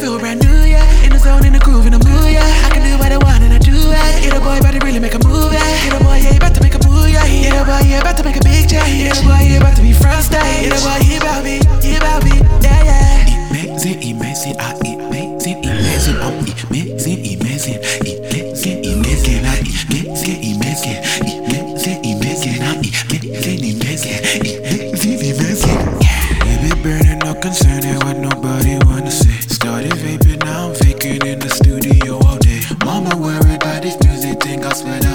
feel brand new, yeah. In the zone, in the groove, in the mood, yeah. I can do what I want and I do it. Get a boy, about to really make a move, yeah. Get a boy, yeah, about to make a move, yeah. Get a boy, yeah, about to make a big change. Get a boy, yeah, about to be front stage. Get a boy, he about me, he about me, yeah, yeah. Amazing, amazing, I amazing, amazing, I'm amazing, amazing, amazing, amazing, I lost when I